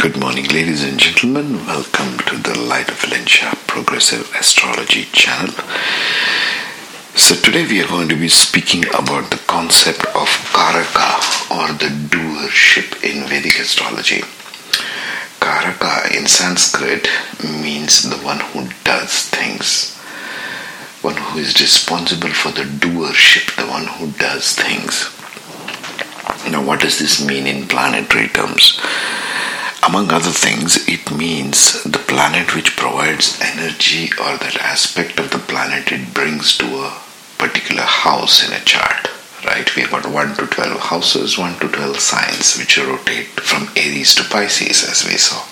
Good morning, ladies and gentlemen. Welcome to the Light of Valencia Progressive Astrology channel. So, today we are going to be speaking about the concept of Karaka or the doership in Vedic astrology. Karaka in Sanskrit means the one who does things, one who is responsible for the doership, the one who does things. Now, what does this mean in planetary terms? Among other things, it means the planet which provides energy or that aspect of the planet it brings to a particular house in a chart. Right? We have got 1 to 12 houses, 1 to 12 signs which rotate from Aries to Pisces as we saw.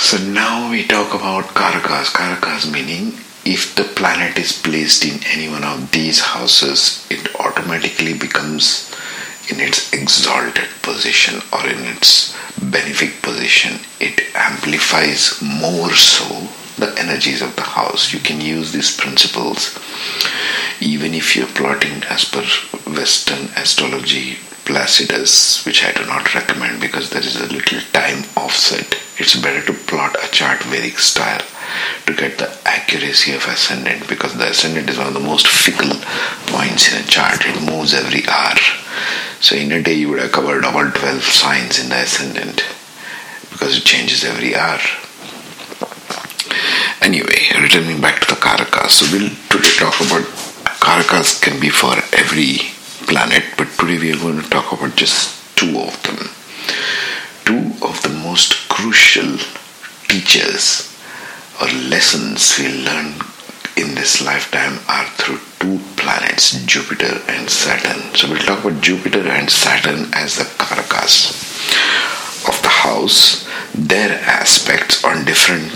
So now we talk about Karakas. Karakas meaning if the planet is placed in any one of these houses, it automatically becomes in its exalted position or in its benefic position, it amplifies more so the energies of the house. You can use these principles even if you're plotting as per Western astrology Placidus, which I do not recommend because there is a little time offset. It's better to plot a chart Vedic style to get the accuracy of ascendant because the ascendant is one of the most fickle points in a chart. It moves every hour. So in a day you would have covered all 12 signs in the ascendant because it changes every hour. Anyway, returning back to the Karakas. So we'll today talk about Karakas can be for every planet, but today we are going to talk about just two of them. Two of the most crucial teachers or lessons we learn in this lifetime are through two planets, Jupiter and Saturn. So we'll talk about Jupiter and Saturn as the Karakas of the house, their aspects on different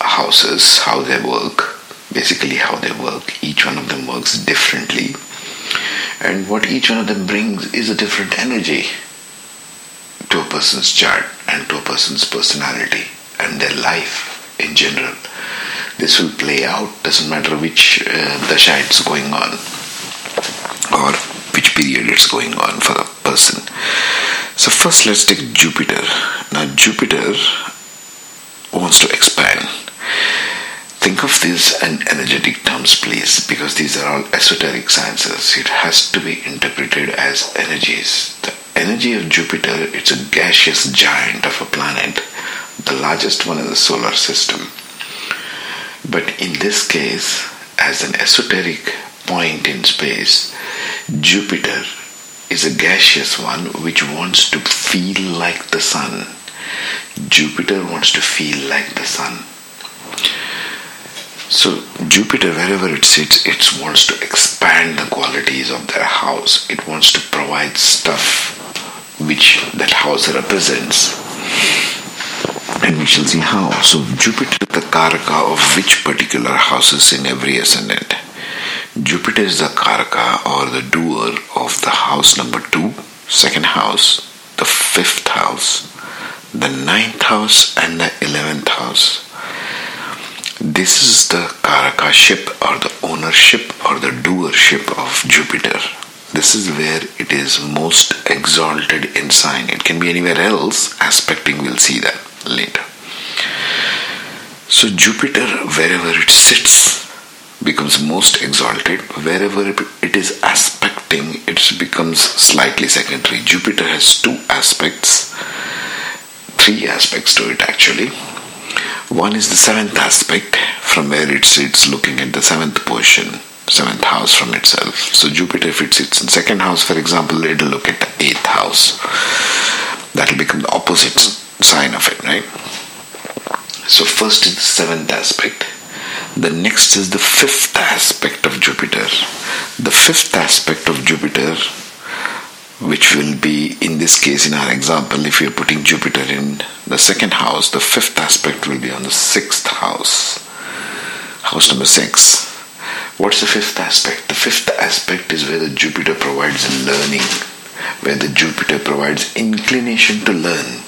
houses, how they work, basically how they work. Each one of them works differently. And what each one of them brings is a different energy to a person's chart and to a person's personality and their life in general this will play out. Doesn't matter which uh, dasha it's going on or which period it's going on for the person. So first, let's take Jupiter. Now Jupiter wants to expand. Think of this in energetic terms, please, because these are all esoteric sciences. It has to be interpreted as energies. The energy of Jupiter, it's a gaseous giant of a planet, the largest one in the solar system but in this case, as an esoteric point in space, Jupiter is a gaseous one which wants to feel like the sun. Jupiter wants to feel like the sun. So, Jupiter, wherever it sits, it wants to expand the qualities of their house. It wants to provide stuff which that house represents and we shall see how. So Jupiter the Karaka of which particular houses in every ascendant. Jupiter is the Karaka or the doer of the house number two, second house, the fifth house, the ninth house, and the eleventh house. This is the Karaka ship or the ownership or the doership of Jupiter. This is where it is most exalted in sign. It can be anywhere else, aspecting, we'll see that later. So Jupiter, wherever it sits, becomes most exalted. Wherever it is aspecting, it becomes slightly secondary. Jupiter has two aspects, three aspects to it actually. One is the seventh aspect, from where it sits looking at the seventh portion, seventh house from itself. So Jupiter, if it sits in second house, for example, it'll look at the eighth house. That will become the opposite sign of it, right? So, first is the seventh aspect. The next is the fifth aspect of Jupiter. The fifth aspect of Jupiter, which will be in this case, in our example, if you're putting Jupiter in the second house, the fifth aspect will be on the sixth house, house number six. What's the fifth aspect? The fifth aspect is where the Jupiter provides learning, where the Jupiter provides inclination to learn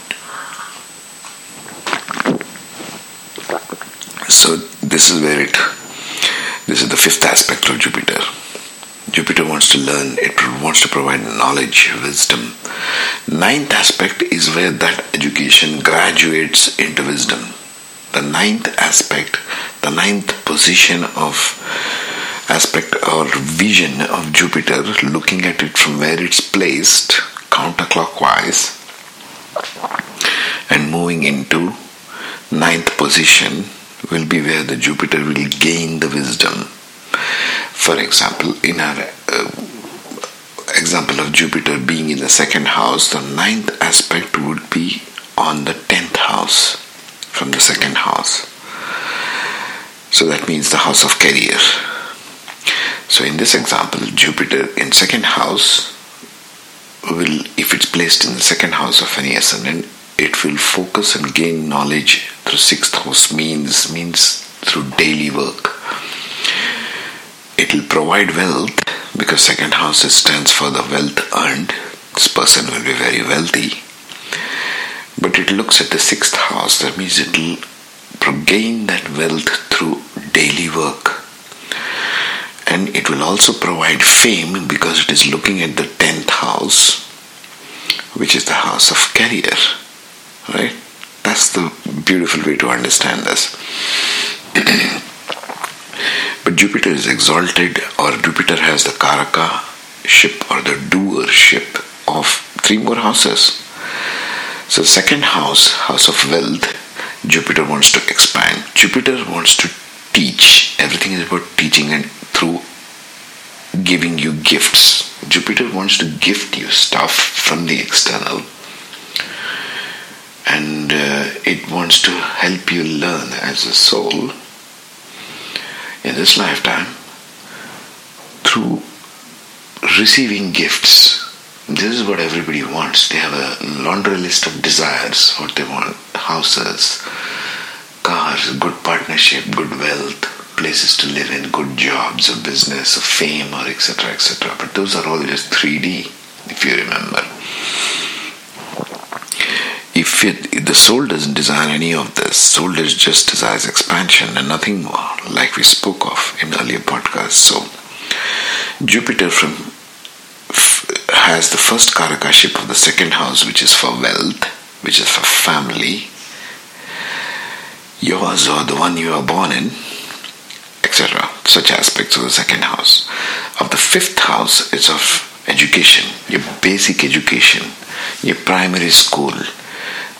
So this is where it this is the fifth aspect of Jupiter. Jupiter wants to learn, it wants to provide knowledge, wisdom, Ninth aspect is where that education graduates into wisdom. The ninth aspect, the ninth position of aspect or vision of Jupiter, looking at it from where it's placed counterclockwise and moving into ninth position will be where the Jupiter will gain the wisdom. For example, in our uh, example of Jupiter being in the second house, the ninth aspect would be on the tenth house from the second house. So that means the house of career. So in this example, Jupiter in second house will, if it's placed in the second house of any ascendant, it will focus and gain knowledge through sixth house means means through daily work. It will provide wealth because second house stands for the wealth earned. This person will be very wealthy. But it looks at the sixth house, that means it will gain that wealth through daily work. And it will also provide fame because it is looking at the tenth house, which is the house of career. Right? That's the beautiful way to understand this. but Jupiter is exalted, or Jupiter has the Karaka ship or the doer ship of three more houses. So, second house, house of wealth, Jupiter wants to expand. Jupiter wants to teach. Everything is about teaching and through giving you gifts. Jupiter wants to gift you stuff from the external and uh, it wants to help you learn as a soul in this lifetime through receiving gifts. This is what everybody wants. They have a laundry list of desires, what they want houses, cars, good partnership, good wealth, places to live in, good jobs, a business, a fame, or etc. etc. But those are all just 3D, if you remember if it, the soul doesn't desire any of this, soul just desires expansion and nothing more, like we spoke of in earlier podcasts. So, Jupiter from has the first Karaka ship of the second house, which is for wealth, which is for family, yours or the one you are born in, etc. Such aspects of the second house. Of the fifth house, it's of education, your basic education, your primary school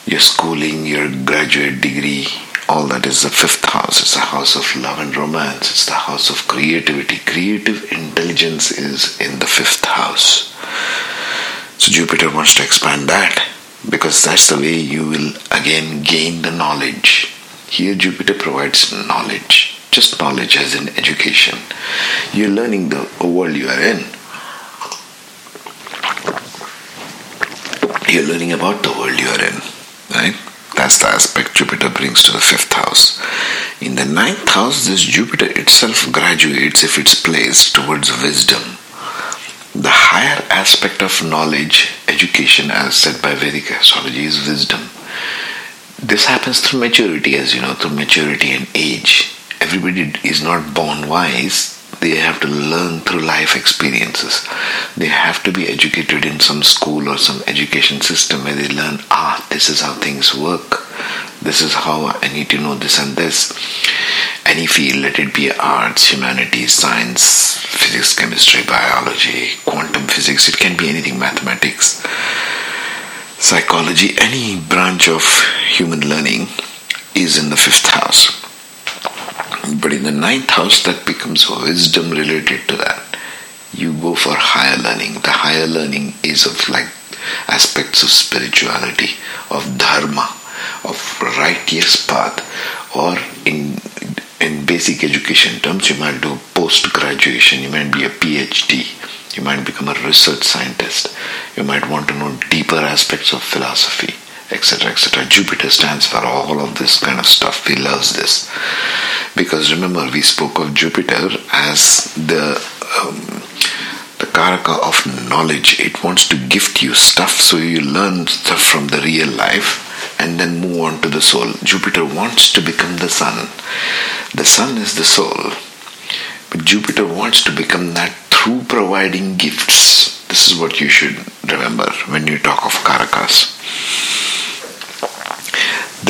your schooling, your graduate degree, all that is the fifth house. It's the house of love and romance. It's the house of creativity. Creative intelligence is in the fifth house. So Jupiter wants to expand that because that's the way you will again gain the knowledge. Here Jupiter provides knowledge, just knowledge as in education. You're learning the world you are in. You're learning about the world you are in. Right? That's the aspect Jupiter brings to the fifth house. In the ninth house, this Jupiter itself graduates if it's placed towards wisdom. The higher aspect of knowledge, education, as said by Vedic astrology, is wisdom. This happens through maturity, as you know, through maturity and age. Everybody is not born wise, they have to learn through life experiences. They have to be educated in some school or some education system where they learn, ah, this is how things work. This is how I need to know this and this. Any field, let it be arts, humanities, science, physics, chemistry, biology, quantum physics, it can be anything, mathematics, psychology, any branch of human learning is in the fifth house. Um, but in the ninth house, that becomes wisdom related to that. You go for higher learning. The higher learning is of like aspects of spirituality, of dharma, of righteous path, or in in basic education terms, you might do post graduation, you might be a PhD, you might become a research scientist, you might want to know deeper aspects of philosophy, etc. etc. Jupiter stands for all of this kind of stuff. He loves this. Because remember, we spoke of Jupiter as the um, the karaka of knowledge. It wants to gift you stuff so you learn stuff from the real life and then move on to the soul. Jupiter wants to become the sun. The sun is the soul. But Jupiter wants to become that through providing gifts. This is what you should remember when you talk of Karakas.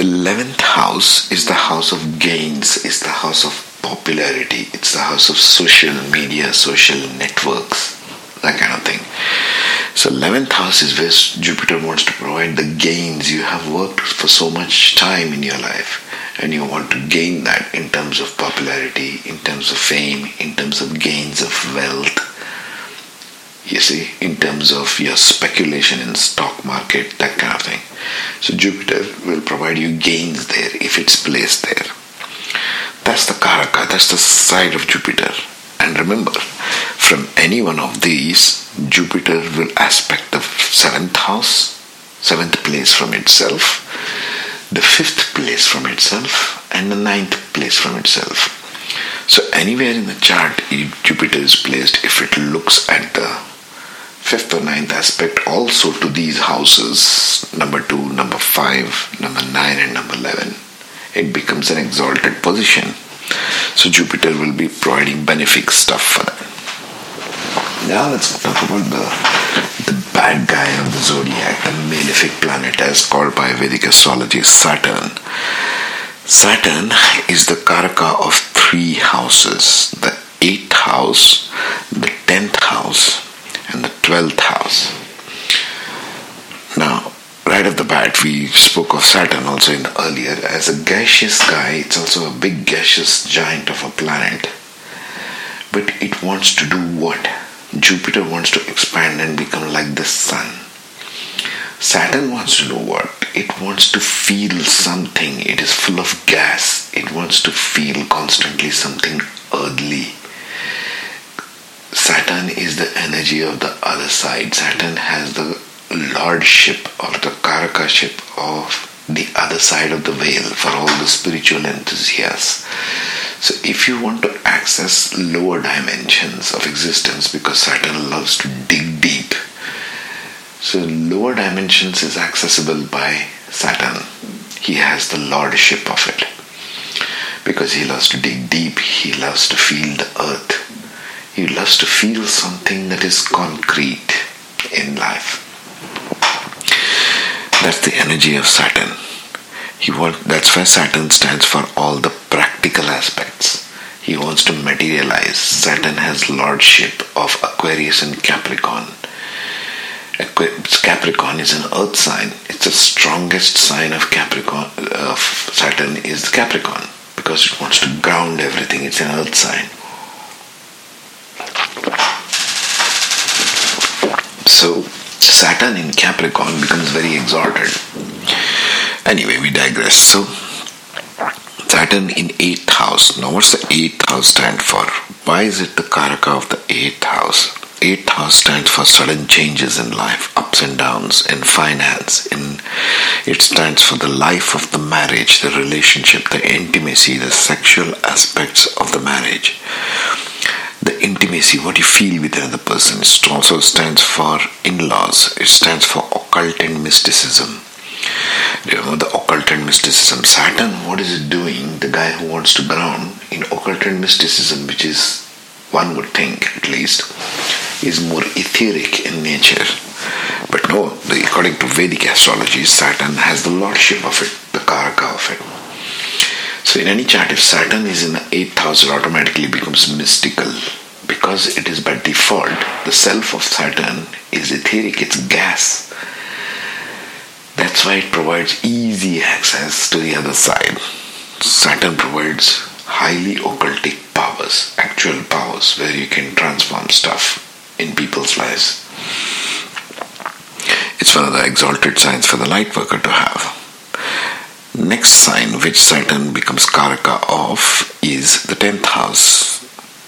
The 11th house is the house of gains, is the house of popularity, it's the house of social media, social networks, that kind of thing. So 11th house is where Jupiter wants to provide the gains. You have worked for so much time in your life and you want to gain that in terms of popularity, in terms of fame, in terms of gains of wealth. You see, in terms of your speculation in stock market, that kind of thing. So Jupiter will provide you gains there if it's placed there. That's the Karaka, that's the side of Jupiter. And remember, from any one of these, Jupiter will aspect the seventh house, seventh place from itself, the fifth place from itself, and the ninth place from itself. So anywhere in the chart Jupiter is placed, if it looks at the fifth or ninth aspect also to these houses, number two, number five, number nine, and number eleven, it becomes an exalted position. So Jupiter will be providing benefic stuff for them. Now let's talk about the, the bad guy of the zodiac, the malefic planet as called by Vedic astrology, Saturn. Saturn is the Karaka of three houses the eighth house, the tenth 12th house. Now, right off the bat, we spoke of Saturn also in earlier as a gaseous guy. It's also a big gaseous giant of a planet, but it wants to do what? Jupiter wants to expand and become like the sun. Saturn wants to do what? It wants to feel something. It is full of gas. It wants to feel constantly something earthly. Saturn is the energy of the other side. Saturn has the lordship or the karakaship of the other side of the veil for all the spiritual enthusiasts. So, if you want to access lower dimensions of existence, because Saturn loves to dig deep, so lower dimensions is accessible by Saturn. He has the lordship of it. Because he loves to dig deep, he loves to feel the earth, he loves to feel something that is concrete in life. That's the energy of Saturn. He want, that's why Saturn stands for all the practical aspects. He wants to materialize. Saturn has lordship of Aquarius and Capricorn. Capricorn is an earth sign. It's the strongest sign of Capricorn of Saturn is the Capricorn because it wants to ground everything. It's an earth sign. So Saturn in Capricorn becomes very exalted. Anyway, we digress. So, Saturn in 8th house. Now, what's the 8th house stand for? Why is it the Karaka of the 8th house? 8th house stands for sudden changes in life, ups and downs, in finance. In it stands for the life of the marriage, the relationship, the intimacy, the sexual aspects of the marriage the intimacy, what you feel with another person. It also stands for in laws, it stands for occult and mysticism. You know, the occult and mysticism. Saturn, what is it doing? The guy who wants to ground in occult and mysticism, which is, one would think at least, is more etheric in nature. But no, according to Vedic astrology, Saturn has the lordship of it, the karaka of it. So in any chart, if Saturn is in the 8th house, it automatically becomes mystical because it is by default. The self of Saturn is etheric, it's gas. That's why it provides easy access to the other side. Saturn provides highly occultic powers, actual powers, where you can transform stuff in people's lives. It's one of the exalted signs for the light worker to have. Next sign which Saturn becomes Karaka of is the 10th house.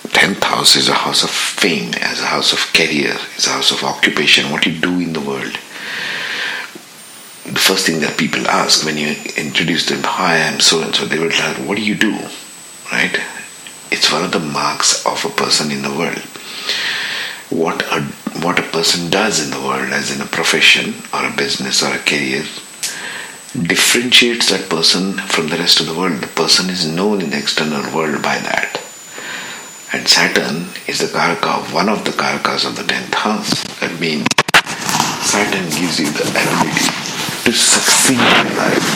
10th house is a house of fame, as a house of career, is a house of occupation, what you do in the world. The first thing that people ask when you introduce them, hi, I'm so and so, they will tell, what do you do? Right? It's one of the marks of a person in the world. What a, what a person does in the world, as in a profession or a business or a career, differentiates that person from the rest of the world. The person is known in the external world by that. And Saturn is the Karaka, one of the Karakas of the 10th house. That means Saturn gives you the ability to succeed in life,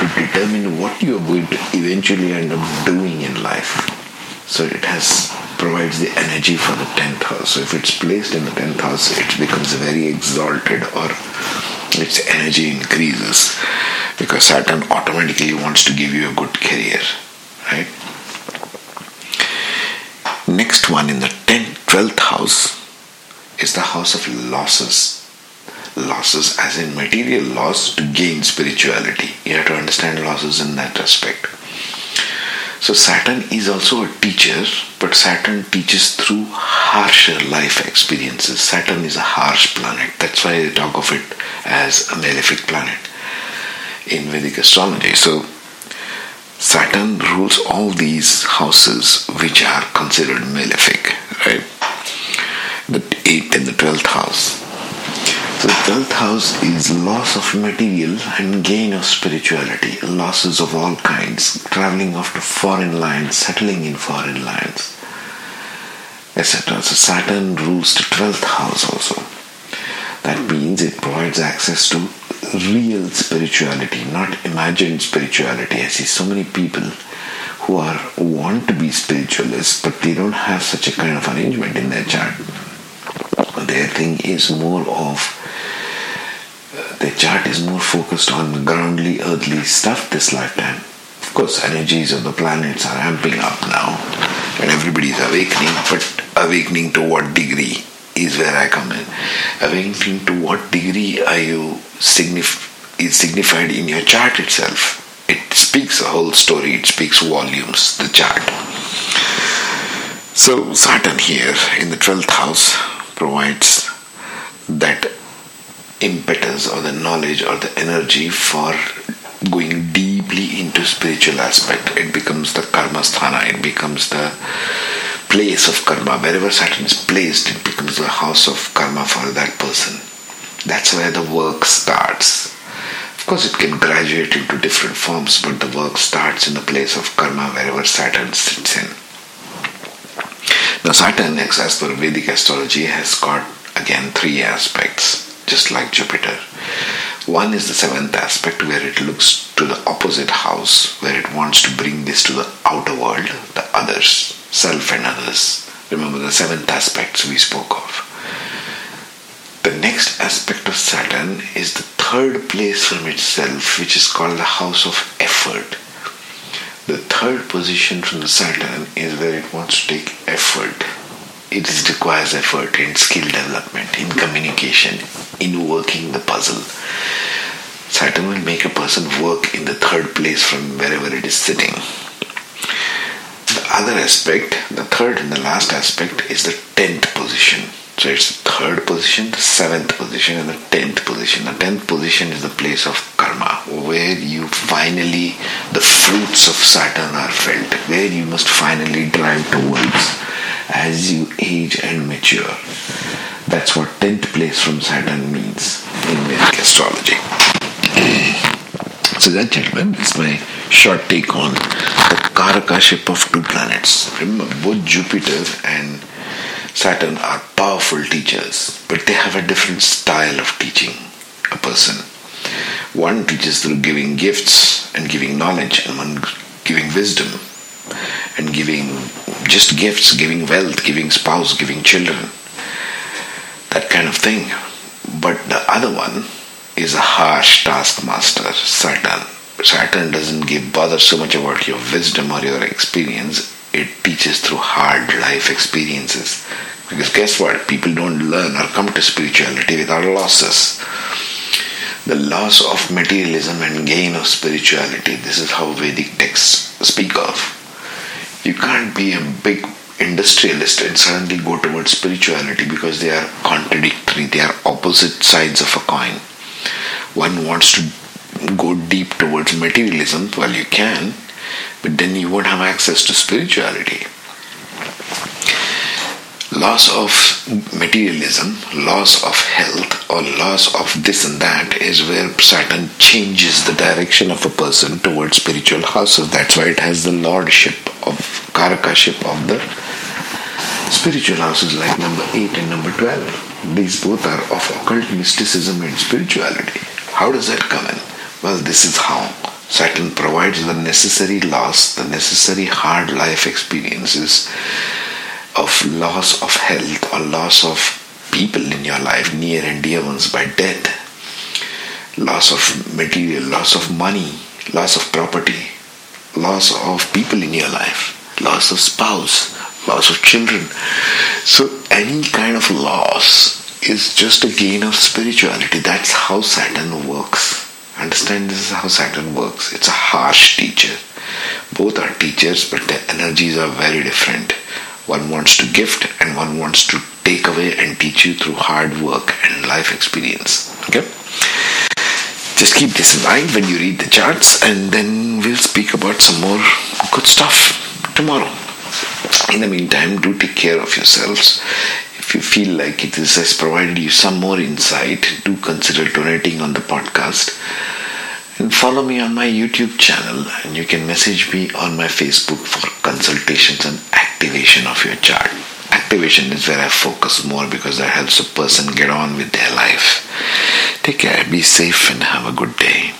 to determine what you are going to eventually end up doing in life. So it has provides the energy for the 10th house. So if it's placed in the 10th house, it becomes very exalted or its energy increases because Saturn automatically wants to give you a good career, right? Next one in the 10th, 12th house is the house of losses. Losses as in material loss to gain spirituality. You have to understand losses in that aspect. So Saturn is also a teacher, but Saturn teaches through harsher life experiences. Saturn is a harsh planet. That's why they talk of it as a malefic planet in Vedic astrology. So Saturn rules all these houses which are considered malefic, right? The 8th and the 12th house. So the 12th house is loss of material and gain of spirituality, losses of all kinds, traveling off to foreign lands, settling in foreign lands, etc. So Saturn rules the 12th house also. That means it provides access to real spirituality, not imagined spirituality. I see so many people who are want to be spiritualists, but they don't have such a kind of arrangement in their chart. Their thing is more of the chart is more focused on groundly, earthly stuff this lifetime. Of course, energies of the planets are amping up now, and everybody is awakening, but awakening to what degree is where I come in. Awakening to what degree are you signif- is signified in your chart itself. It speaks a whole story, it speaks volumes, the chart. So, Saturn here in the 12th house provides that impetus or the knowledge or the energy for going deeply into spiritual aspect. It becomes the karma sthana, it becomes the place of karma. Wherever Saturn is placed, it becomes the house of karma for that person. That's where the work starts. Of course, it can graduate into different forms, but the work starts in the place of karma wherever Saturn sits in. Now, Saturn, as per Vedic astrology, has got again three aspects just like Jupiter. One is the seventh aspect where it looks to the opposite house, where it wants to bring this to the outer world, the others, self and others. Remember the seventh aspects we spoke of. The next aspect of Saturn is the third place from itself, which is called the house of effort. The third position from the Saturn is where it wants to take effort it requires effort in skill development, in communication, in working the puzzle. Saturn will make a person work in the third place from wherever it is sitting. The other aspect, the third and the last aspect, is the tenth position. So it's the third position, the seventh position, and the tenth position. The tenth position is the place of karma, where you finally, the fruits of Saturn are felt, where you must finally drive towards as you age and mature. That's what 10th place from Saturn means in Vedic astrology. so that gentlemen is my short take on the Karakaship of two planets. Remember both Jupiter and Saturn are powerful teachers, but they have a different style of teaching a person. One teaches through giving gifts and giving knowledge, and one giving wisdom and giving just gifts, giving wealth, giving spouse, giving children, that kind of thing. But the other one is a harsh taskmaster, Saturn. Saturn doesn't give bother so much about your wisdom or your experience. It teaches through hard life experiences. Because guess what? People don't learn or come to spirituality without losses. The loss of materialism and gain of spirituality. This is how Vedic texts speak of. You can't be a big industrialist and suddenly go towards spirituality because they are contradictory, they are opposite sides of a coin. One wants to go deep towards materialism, well, you can, but then you won't have access to spirituality. Loss of materialism, loss of health, or loss of this and that is where Saturn changes the direction of a person towards spiritual houses. That's why it has the lordship of Karakaship of the Spiritual houses like number 8 and number 12. These both are of occult mysticism and spirituality. How does that come in? Well, this is how. Saturn provides the necessary loss, the necessary hard life experiences of loss of health or loss of people in your life, near and dear ones by death, loss of material, loss of money, loss of property, loss of people in your life, loss of spouse, loss of children. So, any kind of loss is just a gain of spirituality. That's how Saturn works. Understand this is how Saturn works. It's a harsh teacher. Both are teachers, but the energies are very different. One wants to gift and one wants to take away and teach you through hard work and life experience. Okay? Just keep this in mind when you read the charts, and then we'll speak about some more good stuff tomorrow. In the meantime, do take care of yourselves. If you feel like it has provided you some more insight, do consider donating on the podcast. Follow me on my YouTube channel, and you can message me on my Facebook for consultations and activation of your chart. Activation is where I focus more because that helps a person get on with their life. Take care, be safe, and have a good day.